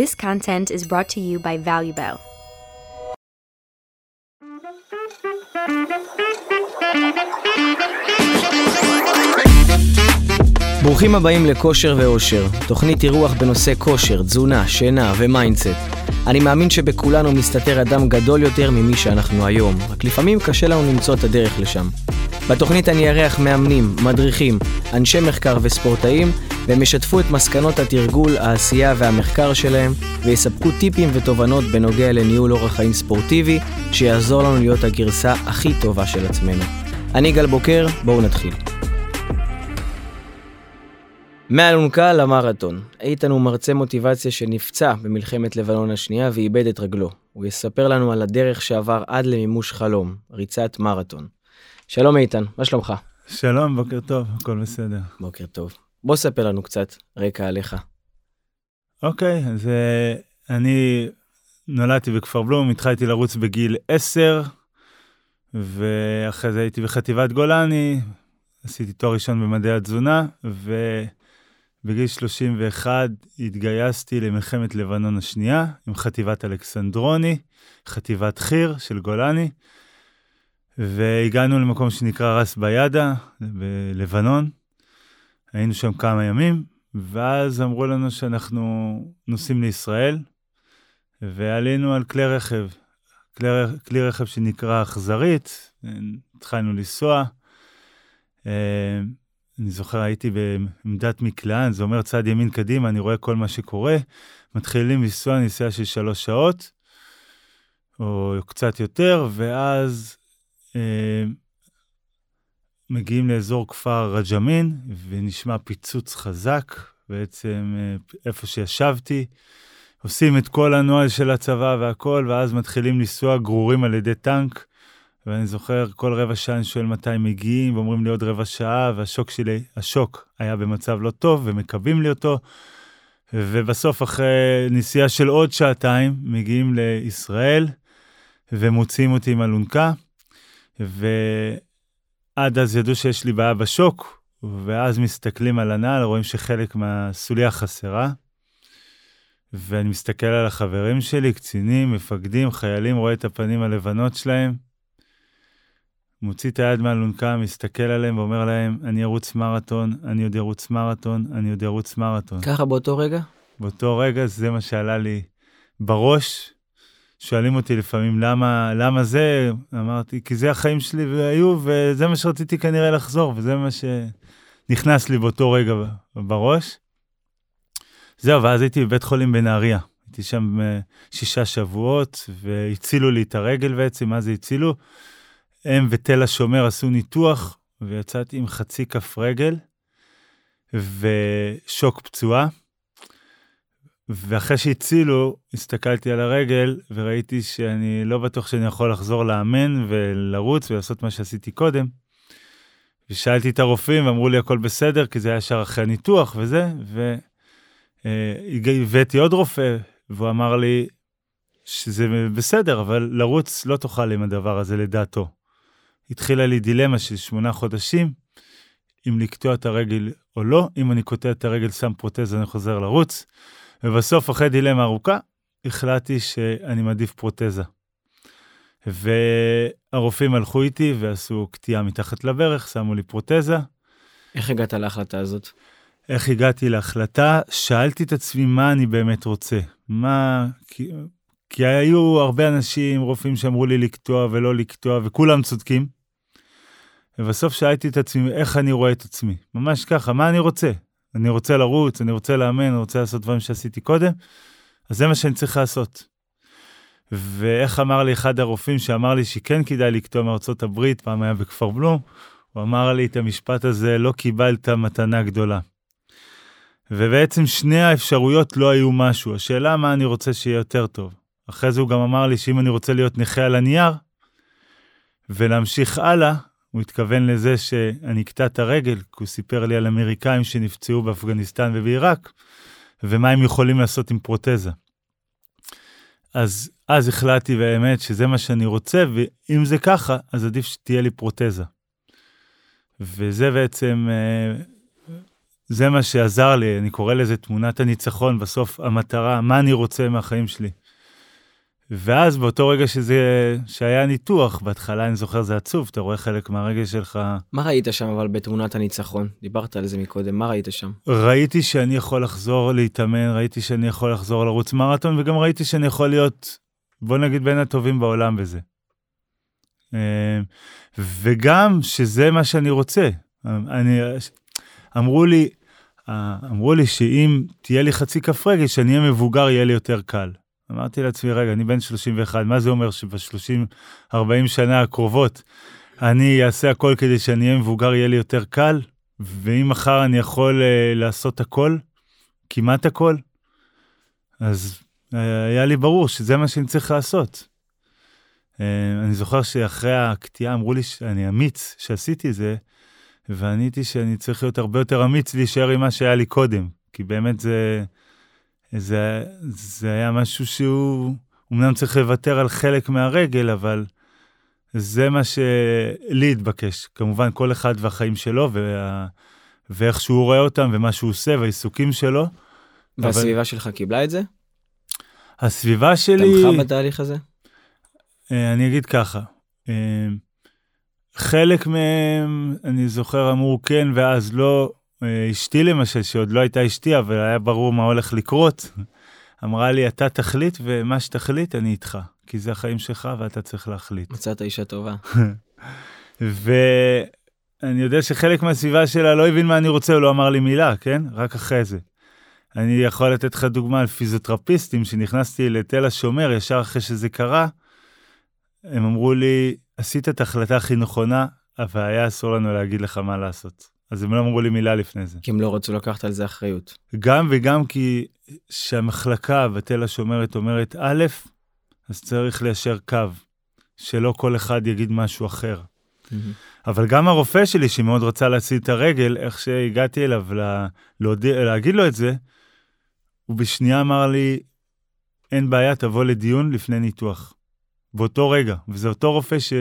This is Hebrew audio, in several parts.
This content is brought to you by ValueBell. ברוכים הבאים לכושר ואושר, תוכנית אירוח בנושא כושר, תזונה, שינה ו mindset. אני מאמין שבכולנו מסתתר אדם גדול יותר ממי שאנחנו היום, רק לפעמים קשה לנו למצוא את הדרך לשם. בתוכנית אני אארח מאמנים, מדריכים, אנשי מחקר וספורטאים, והם ישתפו את מסקנות התרגול, העשייה והמחקר שלהם, ויספקו טיפים ותובנות בנוגע לניהול אורח חיים ספורטיבי, שיעזור לנו להיות הגרסה הכי טובה של עצמנו. אני גל בוקר, בואו נתחיל. מהאלונקה למרתון. איתן הוא מרצה מוטיבציה שנפצע במלחמת לבנון השנייה ואיבד את רגלו. הוא יספר לנו על הדרך שעבר עד למימוש חלום, ריצת מרתון. שלום איתן, מה שלומך? שלום, בוקר טוב, הכל בסדר. בוקר טוב. בוא ספר לנו קצת רקע עליך. אוקיי, אז uh, אני נולדתי בכפר בלום, התחלתי לרוץ בגיל 10, ואחרי זה הייתי בחטיבת גולני, עשיתי תואר ראשון במדעי התזונה, ובגיל 31 התגייסתי למלחמת לבנון השנייה עם חטיבת אלכסנדרוני, חטיבת חי"ר של גולני, והגענו למקום שנקרא רס ביאדה בלבנון. היינו שם כמה ימים, ואז אמרו לנו שאנחנו נוסעים לישראל, ועלינו על כלי רכב, כלי, כלי רכב שנקרא אכזרית, התחלנו לנסוע. אה, אני זוכר, הייתי בעמדת מקלען, זה אומר צד ימין קדימה, אני רואה כל מה שקורה. מתחילים לנסוע נסיעה של שלוש שעות, או קצת יותר, ואז אה, מגיעים לאזור כפר רג'מין, ונשמע פיצוץ חזק, בעצם אה, איפה שישבתי. עושים את כל הנוהל של הצבא והכל, ואז מתחילים לנסוע גרורים על ידי טנק. ואני זוכר, כל רבע שעה אני שואל מתי מגיעים, ואומרים לי עוד רבע שעה, והשוק שלי, השוק היה במצב לא טוב, ומקווים לי אותו. ובסוף, אחרי נסיעה של עוד שעתיים, מגיעים לישראל, ומוציאים אותי עם אלונקה. ועד אז ידעו שיש לי בעיה בשוק, ואז מסתכלים על הנעל, רואים שחלק מהסוליה חסרה. ואני מסתכל על החברים שלי, קצינים, מפקדים, חיילים, רואה את הפנים הלבנות שלהם. מוציא את היד מהאלונקה, מסתכל עליהם ואומר להם, אני ארוץ מרתון, אני עוד ארוץ מרתון, אני עוד ארוץ מרתון. ככה באותו רגע? באותו רגע זה מה שעלה לי בראש, שואלים אותי לפעמים למה, למה זה, אמרתי, כי זה החיים שלי והיו, וזה מה שרציתי כנראה לחזור, וזה מה שנכנס לי באותו רגע בראש. זהו, ואז הייתי בבית חולים בנהריה. הייתי שם אה, שישה שבועות, והצילו לי את הרגל בעצם, מה זה הצילו? הם ותל השומר עשו ניתוח, ויצאתי עם חצי כף רגל, ושוק פצועה. ואחרי שהצילו, הסתכלתי על הרגל וראיתי שאני לא בטוח שאני יכול לחזור לאמן ולרוץ ולעשות מה שעשיתי קודם. ושאלתי את הרופאים ואמרו לי הכל בסדר, כי זה היה ישר אחרי הניתוח וזה, והבאתי עוד רופא, והוא אמר לי שזה בסדר, אבל לרוץ לא תוכל עם הדבר הזה לדעתו. התחילה לי דילמה של שמונה חודשים, אם לקטוע את הרגל או לא, אם אני קוטע את הרגל, שם פרוטזה, אני חוזר לרוץ. ובסוף, אחרי דילמה ארוכה, החלטתי שאני מעדיף פרוטזה. והרופאים הלכו איתי ועשו קטיעה מתחת לברך, שמו לי פרוטזה. איך הגעת להחלטה הזאת? איך הגעתי להחלטה? שאלתי את עצמי מה אני באמת רוצה. מה... כי, כי היו הרבה אנשים, רופאים שאמרו לי לקטוע ולא לקטוע, וכולם צודקים. ובסוף שאלתי את עצמי איך אני רואה את עצמי. ממש ככה, מה אני רוצה? אני רוצה לרוץ, אני רוצה לאמן, אני רוצה לעשות דברים שעשיתי קודם, אז זה מה שאני צריך לעשות. ואיך אמר לי אחד הרופאים שאמר לי שכן כדאי לקטוע מארצות הברית, פעם היה בכפר בלום, הוא אמר לי את המשפט הזה, לא קיבלת מתנה גדולה. ובעצם שני האפשרויות לא היו משהו, השאלה מה אני רוצה שיהיה יותר טוב. אחרי זה הוא גם אמר לי שאם אני רוצה להיות נכה על הנייר, ולהמשיך הלאה, הוא התכוון לזה שאני אקטע את הרגל, כי הוא סיפר לי על אמריקאים שנפצעו באפגניסטן ובעיראק, ומה הם יכולים לעשות עם פרוטזה. אז אז החלטתי באמת שזה מה שאני רוצה, ואם זה ככה, אז עדיף שתהיה לי פרוטזה. וזה בעצם, אה, זה מה שעזר לי, אני קורא לזה תמונת הניצחון, בסוף המטרה, מה אני רוצה מהחיים שלי. ואז באותו רגע שזה, שהיה ניתוח, בהתחלה אני זוכר זה עצוב, אתה רואה חלק מהרגע שלך. מה ראית שם אבל בתמונת הניצחון? דיברת על זה מקודם, מה ראית שם? ראיתי שאני יכול לחזור להתאמן, ראיתי שאני יכול לחזור לרוץ מרתון, וגם ראיתי שאני יכול להיות, בוא נגיד, בין הטובים בעולם בזה. אה, וגם שזה מה שאני רוצה. אני, אמרו לי, אה, אמרו לי שאם תהיה לי חצי כף רגל, שאני אהיה מבוגר, יהיה לי יותר קל. אמרתי לעצמי, רגע, אני בן 31, מה זה אומר שב-30-40 שנה הקרובות אני אעשה הכל כדי שאני אהיה מבוגר, יהיה לי יותר קל? ואם מחר אני יכול uh, לעשות הכל, כמעט הכל, אז uh, היה לי ברור שזה מה שאני צריך לעשות. Uh, אני זוכר שאחרי הקטיעה אמרו לי שאני אמיץ שעשיתי זה, ועניתי שאני צריך להיות הרבה יותר אמיץ להישאר עם מה שהיה לי קודם, כי באמת זה... זה, זה היה משהו שהוא, אמנם צריך לוותר על חלק מהרגל, אבל זה מה שלי התבקש. כמובן, כל אחד והחיים שלו, וה, ואיך שהוא רואה אותם, ומה שהוא עושה, והעיסוקים שלו. והסביבה אבל... שלך קיבלה את זה? הסביבה שלי... תמכה בתהליך הזה? אה, אני אגיד ככה, אה, חלק מהם, אני זוכר, אמרו כן ואז לא, אשתי למשל, שעוד לא הייתה אשתי, אבל היה ברור מה הולך לקרות, אמרה לי, אתה תחליט, ומה שתחליט, אני איתך. כי זה החיים שלך ואתה צריך להחליט. מצאת אישה טובה. ואני יודע שחלק מהסביבה שלה לא הבין מה אני רוצה, הוא לא אמר לי מילה, כן? רק אחרי זה. אני יכול לתת לך דוגמה על פיזיותרפיסטים, שנכנסתי לתל השומר, ישר אחרי שזה קרה, הם אמרו לי, עשית את ההחלטה הכי נכונה, אבל היה אסור לנו להגיד לך מה לעשות. אז הם לא אמרו לי מילה לפני זה. כי הם לא רצו לקחת על זה אחריות. גם וגם כי שהמחלקה בתל השומרת אומרת א', אז צריך ליישר קו, שלא כל אחד יגיד משהו אחר. Mm-hmm. אבל גם הרופא שלי, שמאוד רצה להציל את הרגל, איך שהגעתי אליו לה, להודיע, להגיד לו את זה, הוא בשנייה אמר לי, אין בעיה, תבוא לדיון לפני ניתוח. באותו רגע, וזה אותו רופא ש...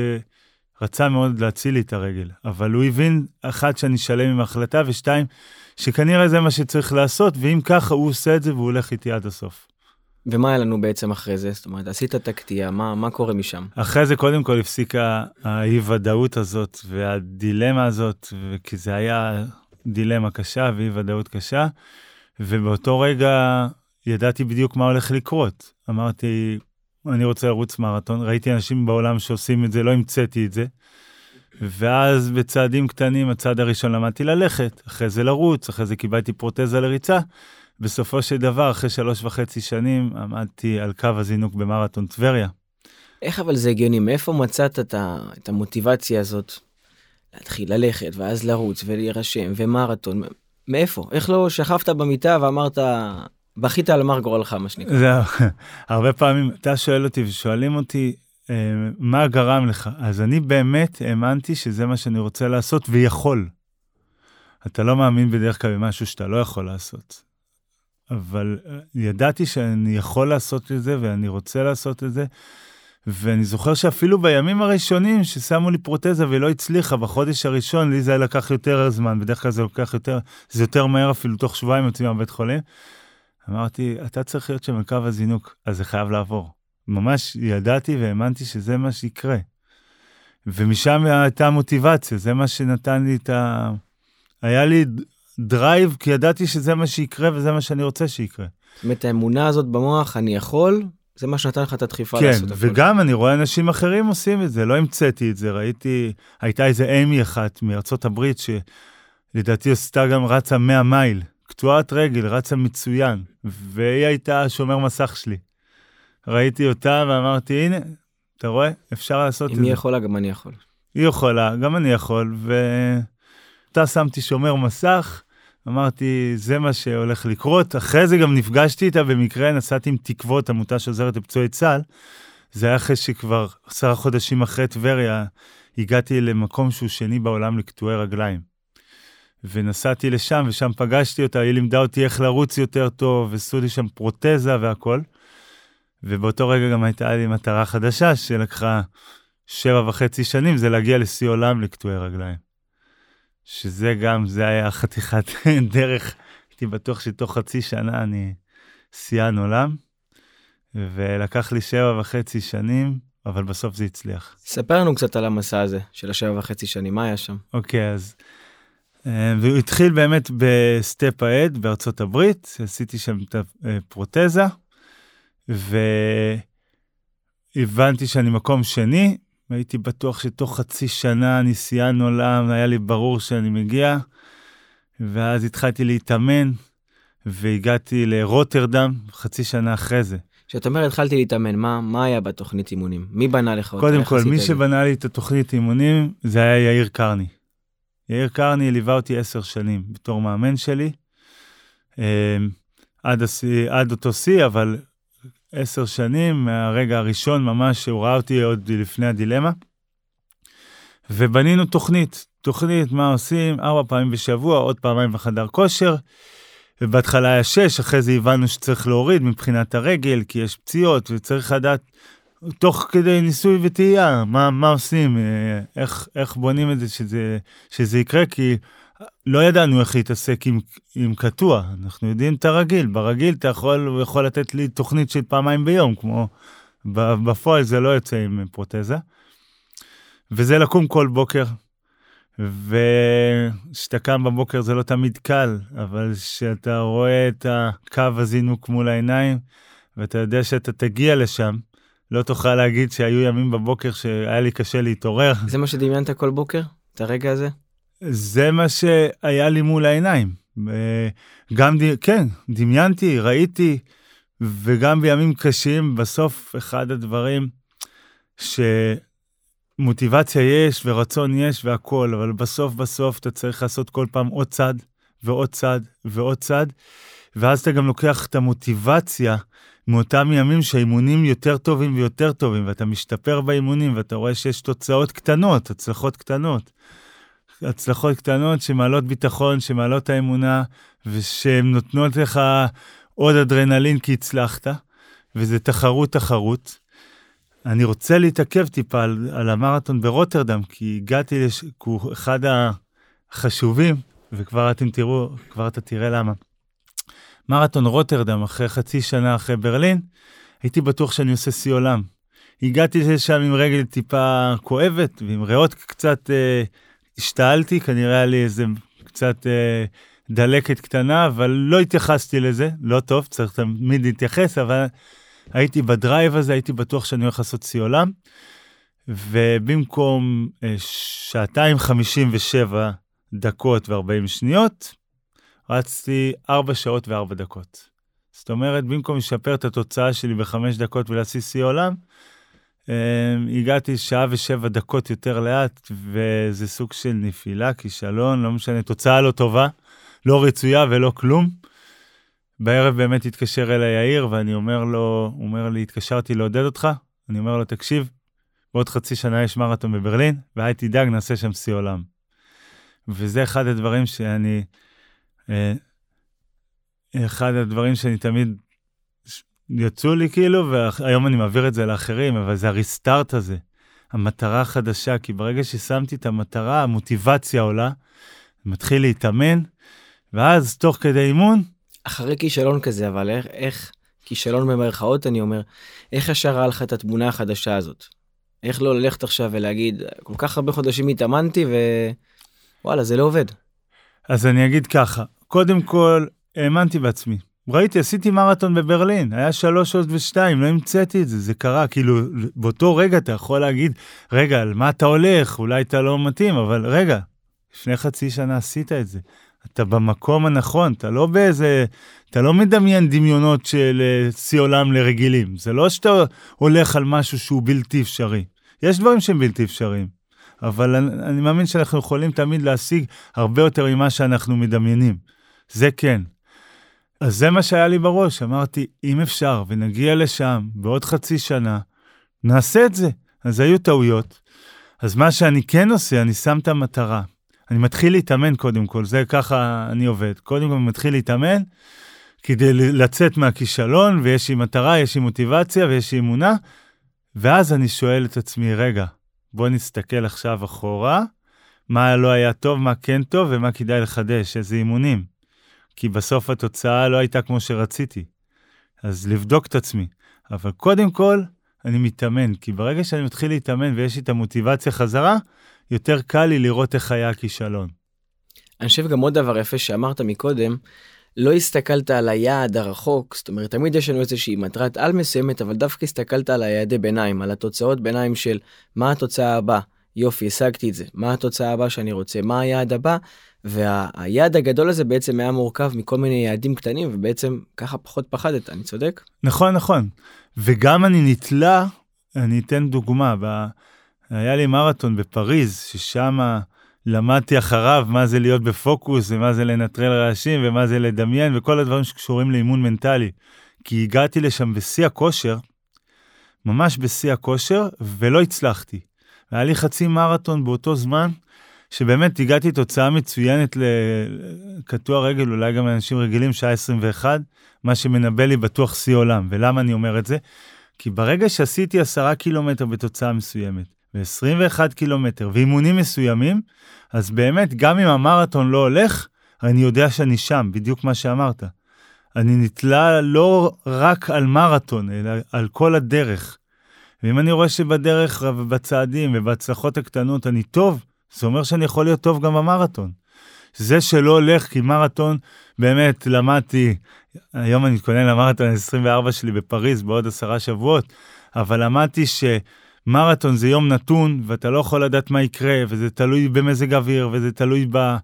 רצה מאוד להציל לי את הרגל, אבל הוא הבין, אחת, שאני שלם עם ההחלטה, ושתיים, שכנראה זה מה שצריך לעשות, ואם ככה הוא עושה את זה והוא הולך איתי עד הסוף. ומה היה לנו בעצם אחרי זה? זאת אומרת, עשית את הקטיעה, מה, מה קורה משם? אחרי זה קודם כל הפסיקה האי-ודאות הזאת והדילמה הזאת, כי זה היה דילמה קשה ואי-ודאות קשה, ובאותו רגע ידעתי בדיוק מה הולך לקרות. אמרתי, אני רוצה לרוץ מרתון, ראיתי אנשים בעולם שעושים את זה, לא המצאתי את זה. ואז בצעדים קטנים, הצעד הראשון למדתי ללכת, אחרי זה לרוץ, אחרי זה קיבלתי פרוטזה לריצה. בסופו של דבר, אחרי שלוש וחצי שנים, עמדתי על קו הזינוק במרתון טבריה. איך אבל זה הגיוני? מאיפה מצאת את, ה, את המוטיבציה הזאת להתחיל ללכת, ואז לרוץ ולהירשם, ומרתון? מאיפה? איך לא שכבת במיטה ואמרת, בכית על מר גורלך, מה שנקרא. זהו, הרבה פעמים אתה שואל אותי ושואלים אותי, אה, מה גרם לך? אז אני באמת האמנתי שזה מה שאני רוצה לעשות ויכול. אתה לא מאמין בדרך כלל במשהו שאתה לא יכול לעשות. אבל אה, ידעתי שאני יכול לעשות את זה ואני רוצה לעשות את זה. ואני זוכר שאפילו בימים הראשונים ששמו לי פרוטזה ולא הצליחה, בחודש הראשון לי זה לקח יותר זמן, בדרך כלל זה לוקח יותר, זה יותר מהר אפילו, תוך שבועיים יוצאים מהבית חולים. אמרתי, אתה צריך להיות שם על קו הזינוק, אז זה חייב לעבור. ממש ידעתי והאמנתי שזה מה שיקרה. ומשם הייתה מוטיבציה, זה מה שנתן לי את ה... היה לי drive, כי ידעתי שזה מה שיקרה וזה מה שאני רוצה שיקרה. זאת אומרת, האמונה הזאת במוח, אני יכול, זה מה שנתן לך את הדחיפה כן, לעשות. כן, וגם אני רואה אנשים אחרים עושים את זה, לא המצאתי את זה, ראיתי, הייתה איזה אימי אחת מארצות הברית, שלדעתי עשתה גם רצה 100 מייל. קטועת רגל, רצה מצוין, והיא הייתה השומר מסך שלי. ראיתי אותה ואמרתי, הנה, אתה רואה? אפשר לעשות את זה. אם היא יכולה, גם אני יכול. היא יכולה, גם אני יכול, ואותה שמתי שומר מסך, אמרתי, זה מה שהולך לקרות. אחרי זה גם נפגשתי איתה במקרה, נסעתי עם תקוות, עמותה שעוזרת לפצועי צה"ל. זה היה אחרי שכבר עשרה חודשים אחרי טבריה, הגעתי למקום שהוא שני בעולם לקטועי רגליים. ונסעתי לשם, ושם פגשתי אותה, היא לימדה אותי איך לרוץ יותר טוב, ועשו לי שם פרוטזה והכל. ובאותו רגע גם הייתה לי מטרה חדשה, שלקחה שבע וחצי שנים, זה להגיע לשיא עולם לקטועי רגליים. שזה גם, זה היה חתיכת דרך. הייתי בטוח שתוך חצי שנה אני שיאן עולם, ולקח לי שבע וחצי שנים, אבל בסוף זה הצליח. ספר לנו קצת על המסע הזה של השבע וחצי שנים, מה היה שם? אוקיי, אז... אה, והוא התחיל באמת ב Step Ahead בארצות הברית, עשיתי שם את הפרוטזה, והבנתי שאני מקום שני, והייתי בטוח שתוך חצי שנה אני שיאן עולם, היה לי ברור שאני מגיע, ואז התחלתי להתאמן, והגעתי לרוטרדם חצי שנה אחרי זה. כשאתה אומר התחלתי להתאמן, מה, מה היה בתוכנית אימונים? מי בנה לך אותה? קודם כל, מי? שבנה לי את התוכנית אימונים זה היה יאיר קרני. יאיר קרני ליווה אותי עשר שנים בתור מאמן שלי, אה, עד, השיא, עד אותו שיא, אבל עשר שנים מהרגע הראשון ממש, שהוא ראה אותי עוד לפני הדילמה. ובנינו תוכנית, תוכנית מה עושים, ארבע פעמים בשבוע, עוד פעמיים בחדר כושר. ובהתחלה היה שש, אחרי זה הבנו שצריך להוריד מבחינת הרגל, כי יש פציעות, וצריך לדעת, תוך כדי ניסוי וטעייה, מה, מה עושים, אה, איך, איך בונים את זה שזה, שזה יקרה, כי לא ידענו איך להתעסק עם, עם קטוע, אנחנו יודעים את הרגיל, ברגיל אתה יכול, הוא יכול לתת לי תוכנית של פעמיים ביום, כמו בפועל זה לא יוצא עם פרוטזה. וזה לקום כל בוקר, וכשאתה קם בבוקר זה לא תמיד קל, אבל כשאתה רואה את הקו הזינוק מול העיניים, ואתה יודע שאתה תגיע לשם, לא תוכל להגיד שהיו ימים בבוקר שהיה לי קשה להתעורר. זה מה שדמיינת כל בוקר? את הרגע הזה? זה מה שהיה לי מול העיניים. אה, גם, ד... כן, דמיינתי, ראיתי, וגם בימים קשים, בסוף אחד הדברים שמוטיבציה יש ורצון יש והכול, אבל בסוף בסוף אתה צריך לעשות כל פעם עוד צעד ועוד צעד ועוד צעד, ואז אתה גם לוקח את המוטיבציה מאותם ימים שהאימונים יותר טובים ויותר טובים, ואתה משתפר באימונים, ואתה רואה שיש תוצאות קטנות, הצלחות קטנות. הצלחות קטנות שמעלות ביטחון, שמעלות האמונה, ושהן נותנות לך עוד אדרנלין כי הצלחת, וזה תחרות תחרות. אני רוצה להתעכב טיפה על, על המרתון ברוטרדם, כי הגעתי, לש... הוא אחד החשובים, וכבר אתם תראו, כבר אתה תראה למה. מרתון רוטרדם, אחרי חצי שנה אחרי ברלין, הייתי בטוח שאני עושה שיא עולם. הגעתי לשם עם רגל טיפה כואבת, ועם ריאות קצת... אה, השתעלתי, כנראה היה לי איזה קצת אה, דלקת קטנה, אבל לא התייחסתי לזה, לא טוב, צריך תמיד להתייחס, אבל הייתי בדרייב הזה, הייתי בטוח שאני הולך לעשות שיא עולם, ובמקום אה, שעתיים חמישים ושבע דקות וארבעים שניות, רצתי ארבע שעות וארבע דקות. זאת אומרת, במקום לשפר את התוצאה שלי בחמש דקות ולהשיא שיא עולם, Um, הגעתי שעה ושבע דקות יותר לאט, וזה סוג של נפילה, כישלון, לא משנה, תוצאה לא טובה, לא רצויה ולא כלום. בערב באמת התקשר אליי יאיר, ואני אומר לו, הוא אומר לי, התקשרתי לעודד אותך, אני אומר לו, תקשיב, בעוד חצי שנה יש מרתון בברלין, ואל תדאג, נעשה שם שיא עולם. וזה אחד הדברים שאני, אה, אחד הדברים שאני תמיד יצאו לי כאילו, והיום אני מעביר את זה לאחרים, אבל זה הריסטארט הזה, המטרה החדשה, כי ברגע ששמתי את המטרה, המוטיבציה עולה, מתחיל להתאמן, ואז תוך כדי אימון... אחרי כישלון כזה, אבל איך, איך כישלון במרכאות, אני אומר, איך ישר ראה לך את התמונה החדשה הזאת? איך לא ללכת עכשיו ולהגיד, כל כך הרבה חודשים התאמנתי ווואלה, זה לא עובד. אז אני אגיד ככה, קודם כל, האמנתי בעצמי. ראיתי, עשיתי מרתון בברלין, היה שלוש שעות ושתיים, לא המצאתי את זה, זה קרה, כאילו, באותו רגע אתה יכול להגיד, רגע, על מה אתה הולך? אולי אתה לא מתאים, אבל רגע, לפני חצי שנה עשית את זה. אתה במקום הנכון, אתה לא באיזה, אתה לא מדמיין דמיונות של אה, שיא עולם לרגילים. זה לא שאתה הולך על משהו שהוא בלתי אפשרי. יש דברים שהם בלתי אפשריים, אבל אני, אני מאמין שאנחנו יכולים תמיד להשיג הרבה יותר ממה שאנחנו מדמיינים. זה כן. אז זה מה שהיה לי בראש, אמרתי, אם אפשר ונגיע לשם בעוד חצי שנה, נעשה את זה. אז היו טעויות. אז מה שאני כן עושה, אני שם את המטרה. אני מתחיל להתאמן קודם כל, זה ככה אני עובד. קודם כל אני מתחיל להתאמן כדי לצאת מהכישלון, ויש לי מטרה, יש לי מוטיבציה ויש לי אמונה, ואז אני שואל את עצמי, רגע, בוא נסתכל עכשיו אחורה, מה לא היה טוב, מה כן טוב ומה כדאי לחדש, איזה אימונים. כי בסוף התוצאה לא הייתה כמו שרציתי. אז לבדוק את עצמי. אבל קודם כל, אני מתאמן, כי ברגע שאני מתחיל להתאמן ויש לי את המוטיבציה חזרה, יותר קל לי לראות איך היה הכישלון. אני חושב גם עוד דבר יפה שאמרת מקודם, לא הסתכלת על היעד הרחוק, זאת אומרת, תמיד יש לנו איזושהי מטרת על מסוימת, אבל דווקא הסתכלת על היעדי ביניים, על התוצאות ביניים של מה התוצאה הבאה. יופי, השגתי את זה. מה התוצאה הבאה שאני רוצה? מה היעד הבא? והיעד הגדול הזה בעצם היה מורכב מכל מיני יעדים קטנים, ובעצם ככה פחות פחדת, אני צודק? נכון, נכון. וגם אני נתלה, אני אתן דוגמה, ב... היה לי מרתון בפריז, ששם למדתי אחריו מה זה להיות בפוקוס, ומה זה לנטרל רעשים, ומה זה לדמיין, וכל הדברים שקשורים לאימון מנטלי. כי הגעתי לשם בשיא הכושר, ממש בשיא הכושר, ולא הצלחתי. היה לי חצי מרתון באותו זמן, שבאמת הגעתי תוצאה מצוינת לקטוע רגל, אולי גם לאנשים רגילים, שעה 21, מה שמנבא לי בטוח שיא עולם. ולמה אני אומר את זה? כי ברגע שעשיתי 10 קילומטר בתוצאה מסוימת, ו-21 קילומטר, ואימונים מסוימים, אז באמת, גם אם המרתון לא הולך, אני יודע שאני שם, בדיוק מה שאמרת. אני נתלה לא רק על מרתון, אלא על כל הדרך. ואם אני רואה שבדרך ובצעדים ובהצלחות הקטנות אני טוב, זה אומר שאני יכול להיות טוב גם במרתון. זה שלא הולך, כי מרתון, באמת למדתי, היום אני מתכונן למרתון ה-24 שלי בפריז בעוד עשרה שבועות, אבל למדתי שמרתון זה יום נתון, ואתה לא יכול לדעת מה יקרה, וזה תלוי במזג אוויר, וזה תלוי ב...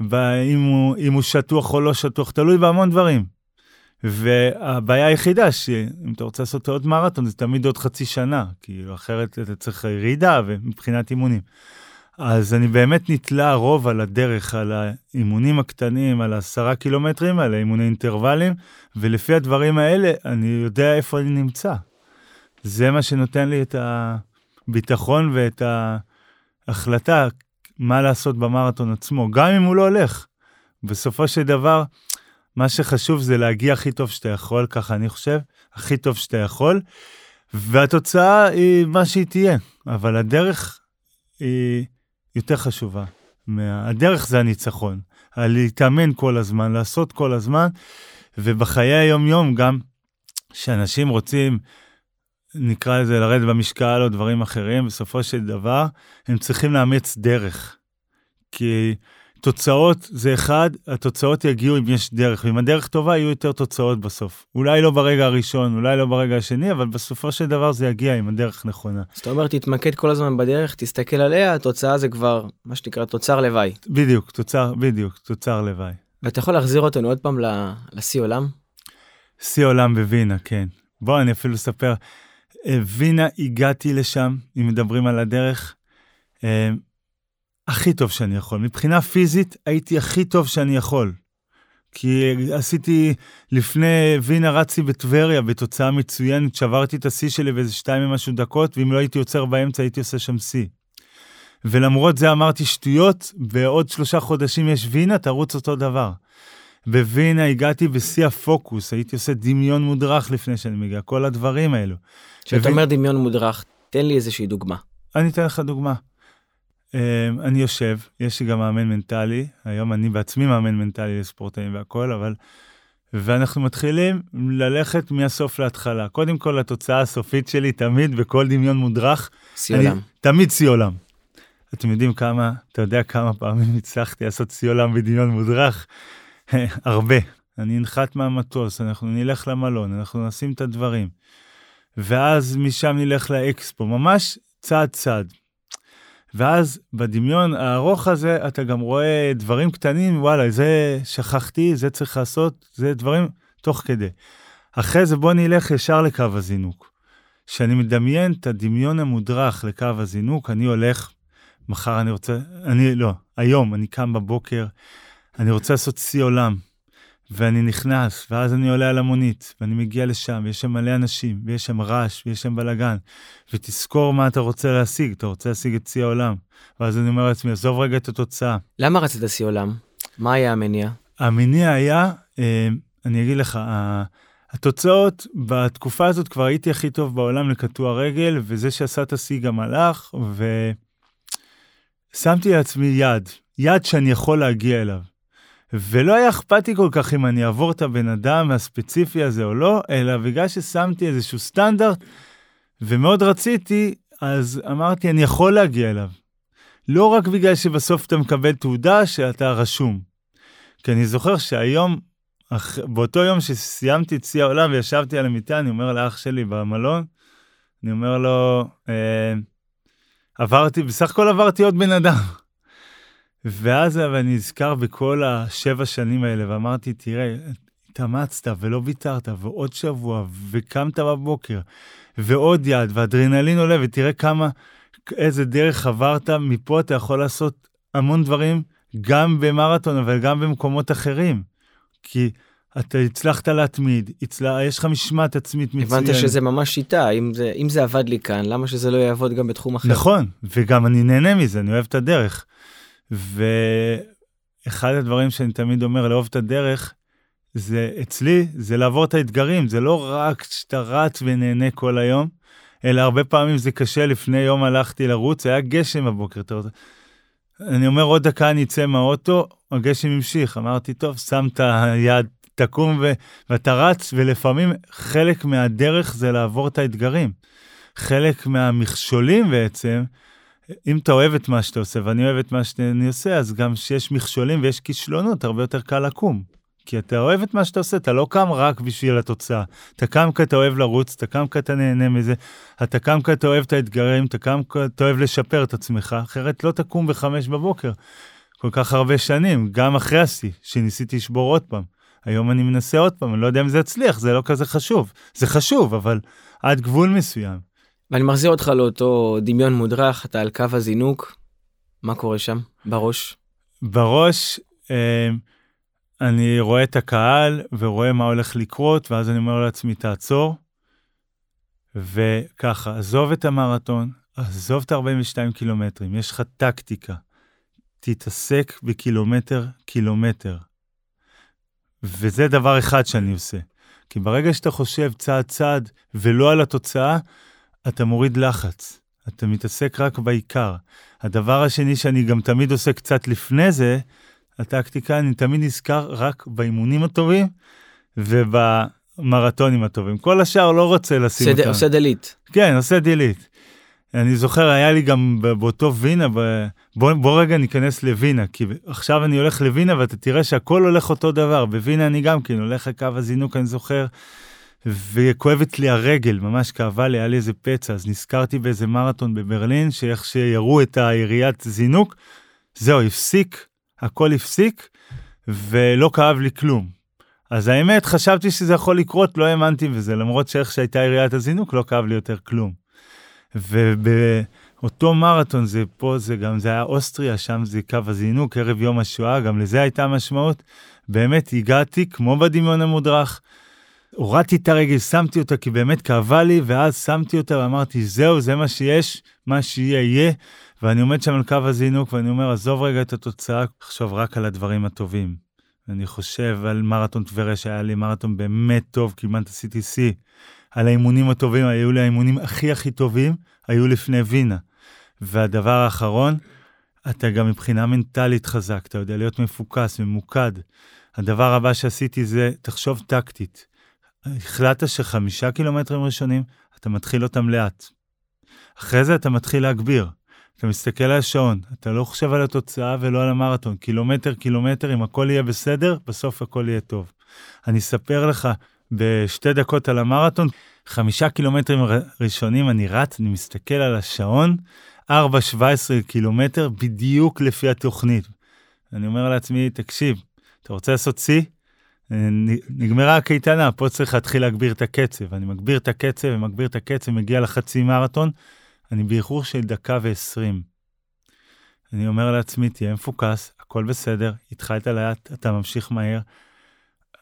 ב אם, הוא, אם הוא שטוח או לא שטוח, תלוי בהמון דברים. והבעיה היחידה שאם אתה רוצה לעשות עוד מרתון זה תמיד עוד חצי שנה, כי אחרת אתה צריך ירידה ומבחינת אימונים. אז אני באמת נתלה רוב על הדרך, על האימונים הקטנים, על העשרה קילומטרים, על האימוני אינטרוולים, ולפי הדברים האלה אני יודע איפה אני נמצא. זה מה שנותן לי את הביטחון ואת ההחלטה מה לעשות במרתון עצמו, גם אם הוא לא הולך. בסופו של דבר, מה שחשוב זה להגיע הכי טוב שאתה יכול, ככה אני חושב, הכי טוב שאתה יכול, והתוצאה היא מה שהיא תהיה, אבל הדרך היא יותר חשובה. הדרך זה הניצחון, להתאמן כל הזמן, לעשות כל הזמן, ובחיי היום-יום גם, שאנשים רוצים, נקרא לזה לרדת במשקל או דברים אחרים, בסופו של דבר, הם צריכים לאמץ דרך. כי תוצאות זה אחד, התוצאות יגיעו אם יש דרך, ואם הדרך טובה יהיו יותר תוצאות בסוף. אולי לא ברגע הראשון, אולי לא ברגע השני, אבל בסופו של דבר זה יגיע אם הדרך נכונה. זאת אומרת, תתמקד כל הזמן בדרך, תסתכל עליה, התוצאה זה כבר, מה שנקרא, תוצר לוואי. בדיוק, תוצר, בדיוק, תוצר לוואי. ואתה יכול להחזיר אותנו עוד פעם לשיא עולם? שיא עולם בווינה, כן. בוא, אני אפילו אספר. אה, וינה, הגעתי לשם, אם מדברים על הדרך. הכי טוב שאני יכול. מבחינה פיזית הייתי הכי טוב שאני יכול. כי עשיתי, לפני וינה רצתי בטבריה בתוצאה מצוינת, שברתי את השיא שלי באיזה שתיים ומשהו דקות, ואם לא הייתי עוצר באמצע הייתי עושה שם שיא. ולמרות זה אמרתי שטויות, בעוד שלושה חודשים יש וינה, תרוץ אותו דבר. בווינה הגעתי בשיא הפוקוס, הייתי עושה דמיון מודרך לפני שאני מגיע, כל הדברים האלו. כשאתה אומר דמיון מודרך, תן לי איזושהי דוגמה. אני אתן לך דוגמה. אמ, אני יושב, יש לי גם מאמן מנטלי, היום אני בעצמי מאמן מנטלי לספורטאים והכל, אבל... ואנחנו מתחילים ללכת מהסוף להתחלה. קודם כל, התוצאה הסופית שלי תמיד בכל דמיון מודרך. שיא עולם. תמיד שיא עולם. אתם יודעים כמה, אתה יודע כמה פעמים הצלחתי לעשות שיא עולם בדמיון מודרך? הרבה. אני אנחת מהמטוס, אנחנו נלך למלון, אנחנו נשים את הדברים. ואז משם נלך לאקספו, ממש צעד צעד. ואז בדמיון הארוך הזה אתה גם רואה דברים קטנים, וואלה, זה שכחתי, זה צריך לעשות, זה דברים תוך כדי. אחרי זה בוא נלך ישר לקו הזינוק. כשאני מדמיין את הדמיון המודרך לקו הזינוק, אני הולך, מחר אני רוצה, אני לא, היום אני קם בבוקר, אני רוצה לעשות שיא עולם. ואני נכנס, ואז אני עולה על המונית, ואני מגיע לשם, ויש שם מלא אנשים, ויש שם רעש, ויש שם בלאגן, ותזכור מה אתה רוצה להשיג, אתה רוצה להשיג את שיא העולם. ואז אני אומר לעצמי, עזוב רגע את התוצאה. למה רצית שיא עולם? מה היה המניע? המניע היה, אה, אני אגיד לך, התוצאות, בתקופה הזאת כבר הייתי הכי טוב בעולם לקטוע רגל, וזה שעשה את השיא גם הלך, ו... שמתי לעצמי יד, יד שאני יכול להגיע אליו. ולא היה אכפת לי כל כך אם אני אעבור את הבן אדם הספציפי הזה או לא, אלא בגלל ששמתי איזשהו סטנדרט ומאוד רציתי, אז אמרתי, אני יכול להגיע אליו. לא רק בגלל שבסוף אתה מקבל תעודה שאתה רשום. כי אני זוכר שהיום, אח... באותו יום שסיימתי את שיא העולם וישבתי על המיטה, אני אומר לאח שלי במלון, אני אומר לו, אה, עברתי, בסך הכל עברתי עוד בן אדם. ואז אני נזכר בכל השבע שנים האלה, ואמרתי, תראה, התאמצת ולא ויתרת, ועוד שבוע, וקמת בבוקר, ועוד יד, ואדרנלין עולה, ותראה כמה, איזה דרך עברת, מפה אתה יכול לעשות המון דברים, גם במרתון, אבל גם במקומות אחרים. כי אתה הצלחת להתמיד, הצלה, יש לך משמעת עצמית מצוינת. הבנת שזה ממש שיטה, אם זה, אם זה עבד לי כאן, למה שזה לא יעבוד גם בתחום אחר? נכון, וגם אני נהנה מזה, אני אוהב את הדרך. ואחד הדברים שאני תמיד אומר, לאהוב את הדרך, זה אצלי, זה לעבור את האתגרים, זה לא רק שאתה רץ ונהנה כל היום, אלא הרבה פעמים זה קשה. לפני יום הלכתי לרוץ, היה גשם בבוקר, אתה רוצה... אני אומר, עוד דקה אני אצא מהאוטו, הגשם המשיך. אמרתי, טוב, שם את היד, תקום ו... ואתה רץ, ולפעמים חלק מהדרך זה לעבור את האתגרים. חלק מהמכשולים בעצם, אם אתה אוהב את מה שאתה עושה, ואני אוהב את מה שאני עושה, אז גם כשיש מכשולים ויש כישלונות, הרבה יותר קל לקום. כי אתה אוהב את מה שאתה עושה, אתה לא קם רק בשביל התוצאה. אתה קם כי אתה אוהב לרוץ, אתה קם כי אתה נהנה מזה, אתה קם כי אתה אוהב את האתגרים, אתה קם כי אתה אוהב לשפר את עצמך, אחרת לא תקום בחמש בבוקר. כל כך הרבה שנים, גם אחרי השיא, שניסיתי לשבור עוד פעם. היום אני מנסה עוד פעם, אני לא יודע אם זה יצליח, זה לא כזה חשוב. זה חשוב, אבל עד גבול מסוים. ואני מחזיר אותך לאותו דמיון מודרך, אתה על קו הזינוק, מה קורה שם, בראש? בראש, אה, אני רואה את הקהל ורואה מה הולך לקרות, ואז אני אומר לעצמי, תעצור. וככה, עזוב את המרתון, עזוב את ה-42 קילומטרים, יש לך טקטיקה. תתעסק בקילומטר קילומטר. וזה דבר אחד שאני עושה. כי ברגע שאתה חושב צעד צעד ולא על התוצאה, אתה מוריד לחץ. אתה מתעסק רק בעיקר. הדבר השני שאני גם תמיד עושה קצת לפני זה, הטקטיקה, אני תמיד נזכר רק באימונים הטובים ובמרתונים הטובים. כל השאר לא רוצה לשים אותם. עושה דלית. כן, עושה דלית. אני זוכר, היה לי גם באותו וינה, ב... בוא, בוא רגע ניכנס לווינה, כי עכשיו אני הולך לווינה ואתה תראה שהכל הולך אותו דבר. בווינה אני גם כן הולך לקו הזינוק, אני זוכר, וכואבת לי הרגל, ממש כאבה לי, היה לי איזה פצע, אז נזכרתי באיזה מרתון בברלין, שאיך שירו את היריית זינוק, זהו, הפסיק, הכל הפסיק, ולא כאב לי כלום. אז האמת, חשבתי שזה יכול לקרות, לא האמנתי בזה, למרות שאיך שהייתה יריית הזינוק, לא כאב לי יותר כלום. ובאותו מרתון, זה פה, זה גם, זה היה אוסטריה, שם זה קו הזינוק, ערב יום השואה, גם לזה הייתה משמעות. באמת, הגעתי, כמו בדמיון המודרך, הורדתי את הרגל, שמתי אותה כי באמת כאבה לי, ואז שמתי אותה ואמרתי, זהו, זה מה שיש, מה שיהיה יהיה. ואני עומד שם על קו הזינוק ואני אומר, עזוב רגע את התוצאה, חשוב רק על הדברים הטובים. אני חושב על מרתון טבריה שהיה לי מרתון באמת טוב, כמעט עשיתי שיא. על האימונים הטובים, היו לי האימונים הכי הכי טובים, היו לפני וינה. והדבר האחרון, אתה גם מבחינה מנטלית חזק, אתה יודע להיות מפוקס, ממוקד. הדבר הבא שעשיתי זה, תחשוב טקטית. החלטת שחמישה קילומטרים ראשונים, אתה מתחיל אותם לאט. אחרי זה אתה מתחיל להגביר. אתה מסתכל על השעון, אתה לא חושב על התוצאה ולא על המרתון. קילומטר, קילומטר, אם הכל יהיה בסדר, בסוף הכל יהיה טוב. אני אספר לך בשתי דקות על המרתון, חמישה קילומטרים ראשונים אני רץ, אני מסתכל על השעון, 4-17 קילומטר, בדיוק לפי התוכנית. אני אומר לעצמי, תקשיב, אתה רוצה לעשות שיא? נגמרה הקייטנה, פה צריך להתחיל להגביר את הקצב. אני מגביר את הקצב ומגביר את הקצב, מגיע לחצי מרתון, אני באיחור של דקה ועשרים. אני אומר לעצמי, תהיה מפוקס, הכל בסדר, התחלת לאט, אתה ממשיך מהר,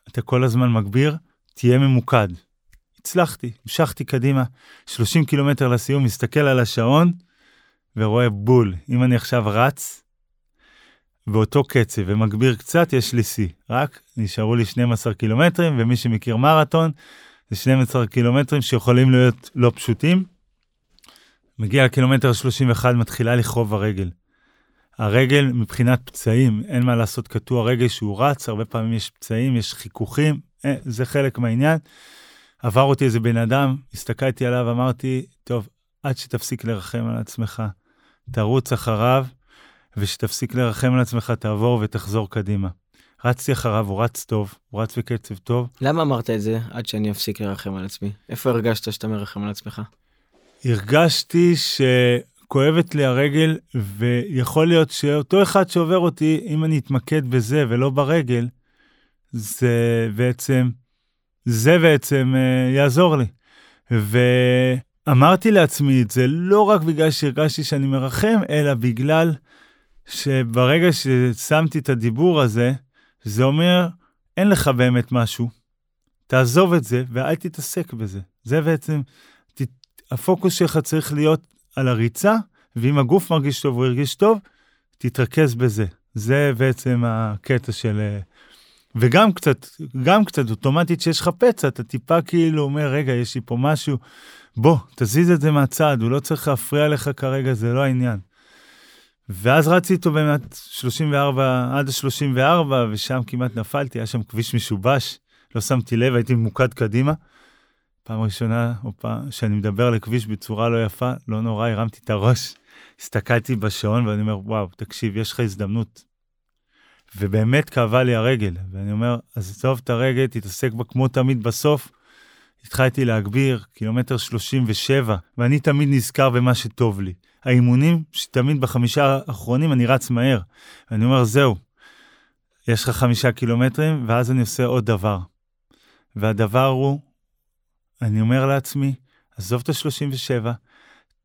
אתה כל הזמן מגביר, תהיה ממוקד. הצלחתי, המשכתי קדימה, 30 קילומטר לסיום, מסתכל על השעון ורואה בול. אם אני עכשיו רץ, באותו קצב ומגביר קצת, יש לי שיא. רק נשארו לי 12 קילומטרים, ומי שמכיר מרתון, זה 12 קילומטרים שיכולים להיות לא פשוטים. מגיע לקילומטר 31, מתחילה לכאוב הרגל. הרגל מבחינת פצעים, אין מה לעשות קטוע רגל שהוא רץ, הרבה פעמים יש פצעים, יש חיכוכים, אה, זה חלק מהעניין. עבר אותי איזה בן אדם, הסתכלתי עליו, אמרתי, טוב, עד שתפסיק לרחם על עצמך, תרוץ אחריו, ושתפסיק לרחם על עצמך, תעבור ותחזור קדימה. רצתי אחריו, הוא רץ טוב, הוא רץ בקצב טוב. למה אמרת את זה עד שאני אפסיק לרחם על עצמי? איפה הרגשת שאתה מרחם על עצמך? הרגשתי שכואבת לי הרגל, ויכול להיות שאותו אחד שעובר אותי, אם אני אתמקד בזה ולא ברגל, זה בעצם, זה בעצם uh, יעזור לי. ואמרתי לעצמי את זה לא רק בגלל שהרגשתי שאני מרחם, אלא בגלל שברגע ששמתי את הדיבור הזה, זה אומר, אין לך באמת משהו, תעזוב את זה ואל תתעסק בזה. זה בעצם, ת, הפוקוס שלך צריך להיות על הריצה, ואם הגוף מרגיש טוב הוא ירגיש טוב, תתרכז בזה. זה בעצם הקטע של... וגם קצת, גם קצת אוטומטית שיש לך פצע, אתה טיפה כאילו אומר, רגע, יש לי פה משהו, בוא, תזיז את זה מהצד, הוא לא צריך להפריע לך כרגע, זה לא העניין. ואז רצתי איתו באמת 34, עד ה-34, ושם כמעט נפלתי, היה שם כביש משובש, לא שמתי לב, הייתי ממוקד קדימה. פעם ראשונה, או פעם, שאני מדבר על הכביש בצורה לא יפה, לא נורא, הרמתי את הראש, הסתכלתי בשעון ואני אומר, וואו, תקשיב, יש לך הזדמנות. ובאמת כאבה לי הרגל, ואני אומר, עזוב את הרגל, תתעסק בה כמו תמיד בסוף. התחלתי להגביר, קילומטר 37, ואני תמיד נזכר במה שטוב לי. האימונים, שתמיד בחמישה האחרונים אני רץ מהר. ואני אומר, זהו, יש לך חמישה קילומטרים, ואז אני עושה עוד דבר. והדבר הוא, אני אומר לעצמי, עזוב את ה-37,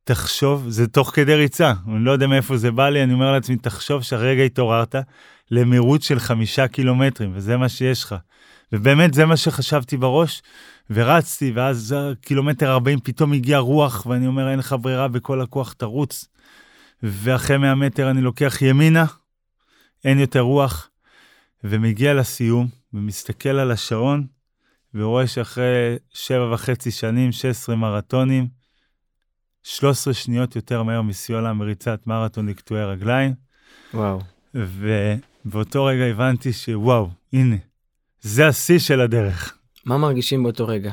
תחשוב, זה תוך כדי ריצה, אני לא יודע מאיפה זה בא לי, אני אומר לעצמי, תחשוב שהרגע התעוררת למהירות של חמישה קילומטרים, וזה מה שיש לך. ובאמת זה מה שחשבתי בראש, ורצתי, ואז קילומטר 40 פתאום הגיע רוח, ואני אומר, אין לך ברירה, בכל הכוח תרוץ. ואחרי 100 מטר אני לוקח ימינה, אין יותר רוח, ומגיע לסיום, ומסתכל על השעון, ורואה שאחרי שבע וחצי שנים, 16 מרתונים, 13 שניות יותר מהר מסיולה מריצת מרתון לקטועי רגליים. וואו. ובאותו רגע הבנתי שוואו, הנה, זה השיא של הדרך. מה מרגישים באותו רגע?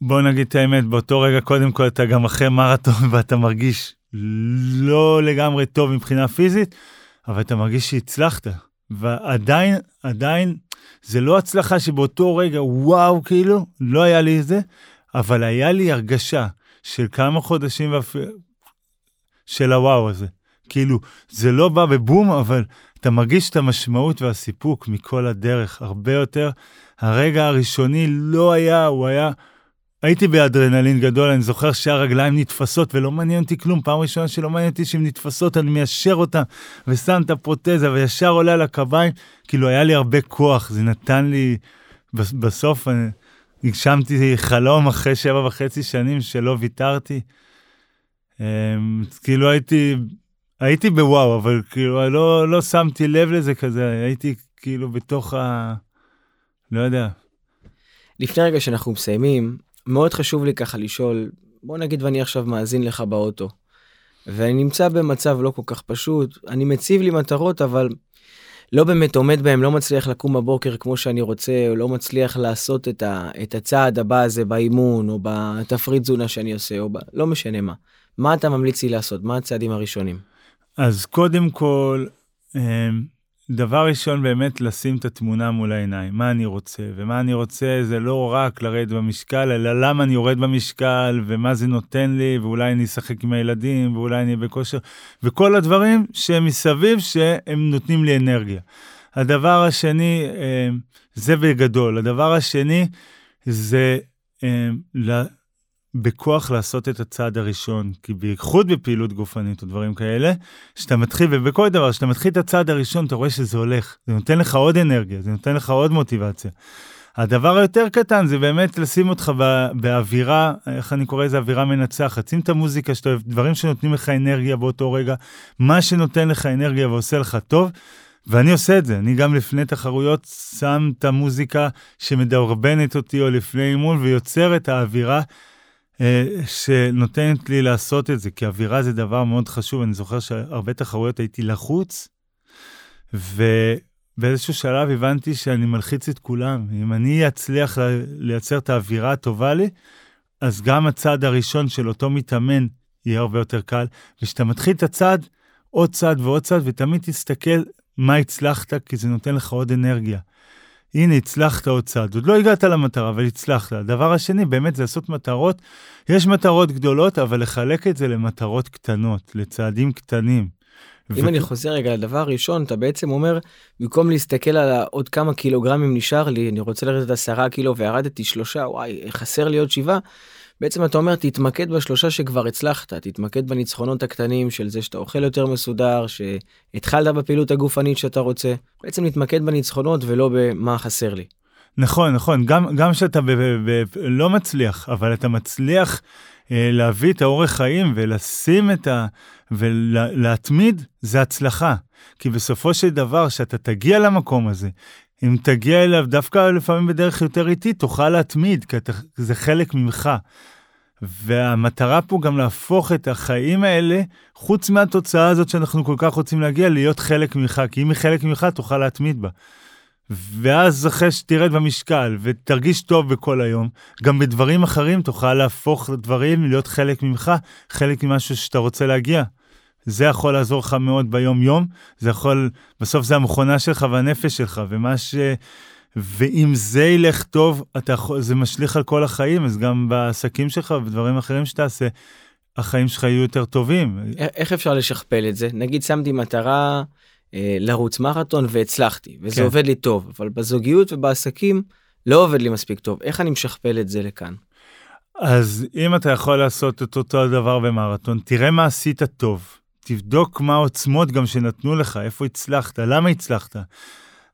בוא נגיד את האמת, באותו רגע קודם כל אתה גם אחרי מרתון ואתה מרגיש לא לגמרי טוב מבחינה פיזית, אבל אתה מרגיש שהצלחת. ועדיין, עדיין, זה לא הצלחה שבאותו רגע, וואו, כאילו, לא היה לי את זה, אבל היה לי הרגשה של כמה חודשים ואפ... של הוואו הזה. כאילו, זה לא בא בבום, אבל אתה מרגיש את המשמעות והסיפוק מכל הדרך הרבה יותר. הרגע הראשוני לא היה, הוא היה... הייתי באדרנלין גדול, אני זוכר שהרגליים נתפסות ולא מעניין אותי כלום. פעם ראשונה שלא מעניין אותי שהן נתפסות, אני מיישר אותן ושם את הפרוטזה וישר עולה על הקביים. כאילו, היה לי הרבה כוח, זה נתן לי... בסוף אני... הגשמתי חלום אחרי שבע וחצי שנים שלא ויתרתי. אמ, כאילו הייתי הייתי בוואו, אבל כאילו לא, לא שמתי לב לזה כזה, הייתי כאילו בתוך ה... לא יודע. לפני רגע שאנחנו מסיימים, מאוד חשוב לי ככה לשאול, בוא נגיד ואני עכשיו מאזין לך באוטו, ואני נמצא במצב לא כל כך פשוט, אני מציב לי מטרות, אבל לא באמת עומד בהם, לא מצליח לקום בבוקר כמו שאני רוצה, או לא מצליח לעשות את, ה, את הצעד הבא הזה באימון, או בתפריט תזונה שאני עושה, או ב... לא משנה מה. מה אתה ממליץ לי לעשות? מה הצעדים הראשונים? אז קודם כל, אמ, דבר ראשון באמת לשים את התמונה מול העיניים, מה אני רוצה, ומה אני רוצה זה לא רק לרדת במשקל, אלא למה אני יורד במשקל, ומה זה נותן לי, ואולי אני אשחק עם הילדים, ואולי אני בכושר, וכל הדברים שהם מסביב, שהם נותנים לי אנרגיה. הדבר השני, אמ, זה בגדול. הדבר השני, זה אמ, בכוח לעשות את הצעד הראשון, כי בייחוד בפעילות גופנית או דברים כאלה, שאתה מתחיל, ובכל דבר, שאתה מתחיל את הצעד הראשון, אתה רואה שזה הולך, זה נותן לך עוד אנרגיה, זה נותן לך עוד מוטיבציה. הדבר היותר קטן זה באמת לשים אותך באווירה, איך אני קורא לזה, אווירה מנצחת. שים את המוזיקה שאתה אוהב, דברים שנותנים לך אנרגיה באותו רגע, מה שנותן לך אנרגיה ועושה לך טוב, ואני עושה את זה, אני גם לפני תחרויות שם את המוזיקה שמדרבנת אותי או לפני אימון ויוצר את האווירה שנותנת לי לעשות את זה, כי אווירה זה דבר מאוד חשוב. אני זוכר שהרבה תחרויות הייתי לחוץ, ובאיזשהו שלב הבנתי שאני מלחיץ את כולם. אם אני אצליח לייצר את האווירה הטובה לי, אז גם הצעד הראשון של אותו מתאמן יהיה הרבה יותר קל. וכשאתה מתחיל את הצעד, עוד צעד ועוד צעד, ותמיד תסתכל מה הצלחת, כי זה נותן לך עוד אנרגיה. הנה, הצלחת עוד צעד. עוד לא הגעת למטרה, אבל הצלחת. הדבר השני, באמת, זה לעשות מטרות. יש מטרות גדולות, אבל לחלק את זה למטרות קטנות, לצעדים קטנים. אם ו... אני חוזר רגע לדבר הראשון, אתה בעצם אומר, במקום להסתכל על עוד כמה קילוגרמים נשאר לי, אני רוצה לרדת עשרה קילו וירדתי שלושה, וואי, חסר לי עוד שבעה. בעצם אתה אומר, תתמקד בשלושה שכבר הצלחת, תתמקד בניצחונות הקטנים של זה שאתה אוכל יותר מסודר, שהתחלת בפעילות הגופנית שאתה רוצה. בעצם להתמקד בניצחונות ולא במה חסר לי. נכון, נכון, גם כשאתה לא מצליח, אבל אתה מצליח אה, להביא את האורך חיים ולשים את ה... ולהתמיד, זה הצלחה. כי בסופו של דבר, כשאתה תגיע למקום הזה, אם תגיע אליו דווקא לפעמים בדרך יותר איטית, תוכל להתמיד, כי אתה, זה חלק ממך. והמטרה פה גם להפוך את החיים האלה, חוץ מהתוצאה הזאת שאנחנו כל כך רוצים להגיע, להיות חלק ממך, כי אם היא חלק ממך, תוכל להתמיד בה. ואז אחרי שתרד במשקל ותרגיש טוב בכל היום, גם בדברים אחרים תוכל להפוך דברים להיות חלק ממך, חלק ממשהו שאתה רוצה להגיע. זה יכול לעזור לך מאוד ביום-יום, זה יכול, בסוף זה המכונה שלך והנפש שלך, ומה ש... ואם זה ילך טוב, אתה יכול, זה משליך על כל החיים, אז גם בעסקים שלך ובדברים אחרים שתעשה, החיים שלך יהיו יותר טובים. איך אפשר לשכפל את זה? נגיד שמתי מטרה אה, לרוץ מרתון והצלחתי, וזה כן. עובד לי טוב, אבל בזוגיות ובעסקים לא עובד לי מספיק טוב. איך אני משכפל את זה לכאן? אז אם אתה יכול לעשות את אותו הדבר במרתון, תראה מה עשית טוב. תבדוק מה העוצמות גם שנתנו לך, איפה הצלחת, למה הצלחת.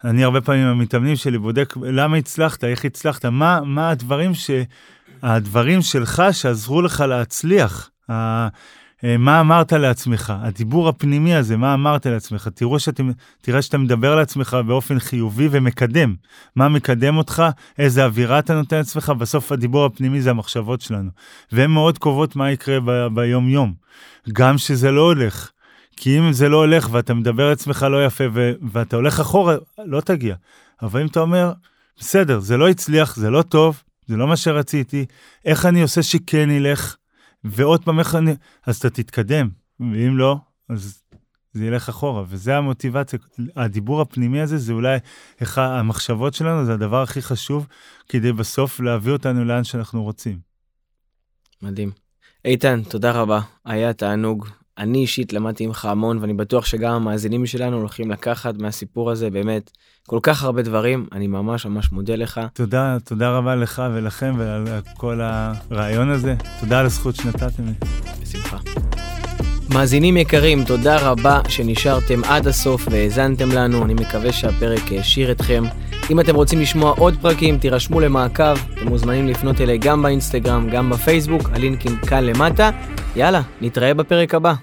אני הרבה פעמים המתאמנים שלי בודק למה הצלחת, איך הצלחת, מה, מה הדברים, ש, הדברים שלך שעזרו לך להצליח. אה, מה אמרת לעצמך, הדיבור הפנימי הזה, מה אמרת לעצמך. תראו שאתה, תראה שאתה מדבר לעצמך באופן חיובי ומקדם. מה מקדם אותך, איזה אווירה אתה נותן לעצמך, בסוף הדיבור הפנימי זה המחשבות שלנו. והן מאוד קובעות מה יקרה ב- ביום-יום. גם שזה לא הולך. כי אם זה לא הולך ואתה מדבר לעצמך לא יפה ו- ואתה הולך אחורה, לא תגיע. אבל אם אתה אומר, בסדר, זה לא הצליח, זה לא טוב, זה לא מה שרציתי, איך אני עושה שכן ילך? ועוד פעם איך אני... אז אתה תתקדם, ואם לא, אז זה ילך אחורה, וזה המוטיבציה. הדיבור הפנימי הזה זה אולי איך המחשבות שלנו, זה הדבר הכי חשוב, כדי בסוף להביא אותנו לאן שאנחנו רוצים. מדהים. איתן, תודה רבה, היה תענוג. אני אישית למדתי ממך המון, ואני בטוח שגם המאזינים שלנו הולכים לקחת מהסיפור הזה באמת כל כך הרבה דברים, אני ממש ממש מודה לך. תודה, תודה רבה לך ולכם ועל כל הרעיון הזה. תודה על הזכות שנתתם לי. בשמחה. מאזינים יקרים, תודה רבה שנשארתם עד הסוף והאזנתם לנו, אני מקווה שהפרק העשיר אתכם. אם אתם רוצים לשמוע עוד פרקים, תירשמו למעקב, אתם מוזמנים לפנות אליי גם באינסטגרם, גם בפייסבוק, הלינקים כאן למטה. יאללה, נתראה בפרק הבא.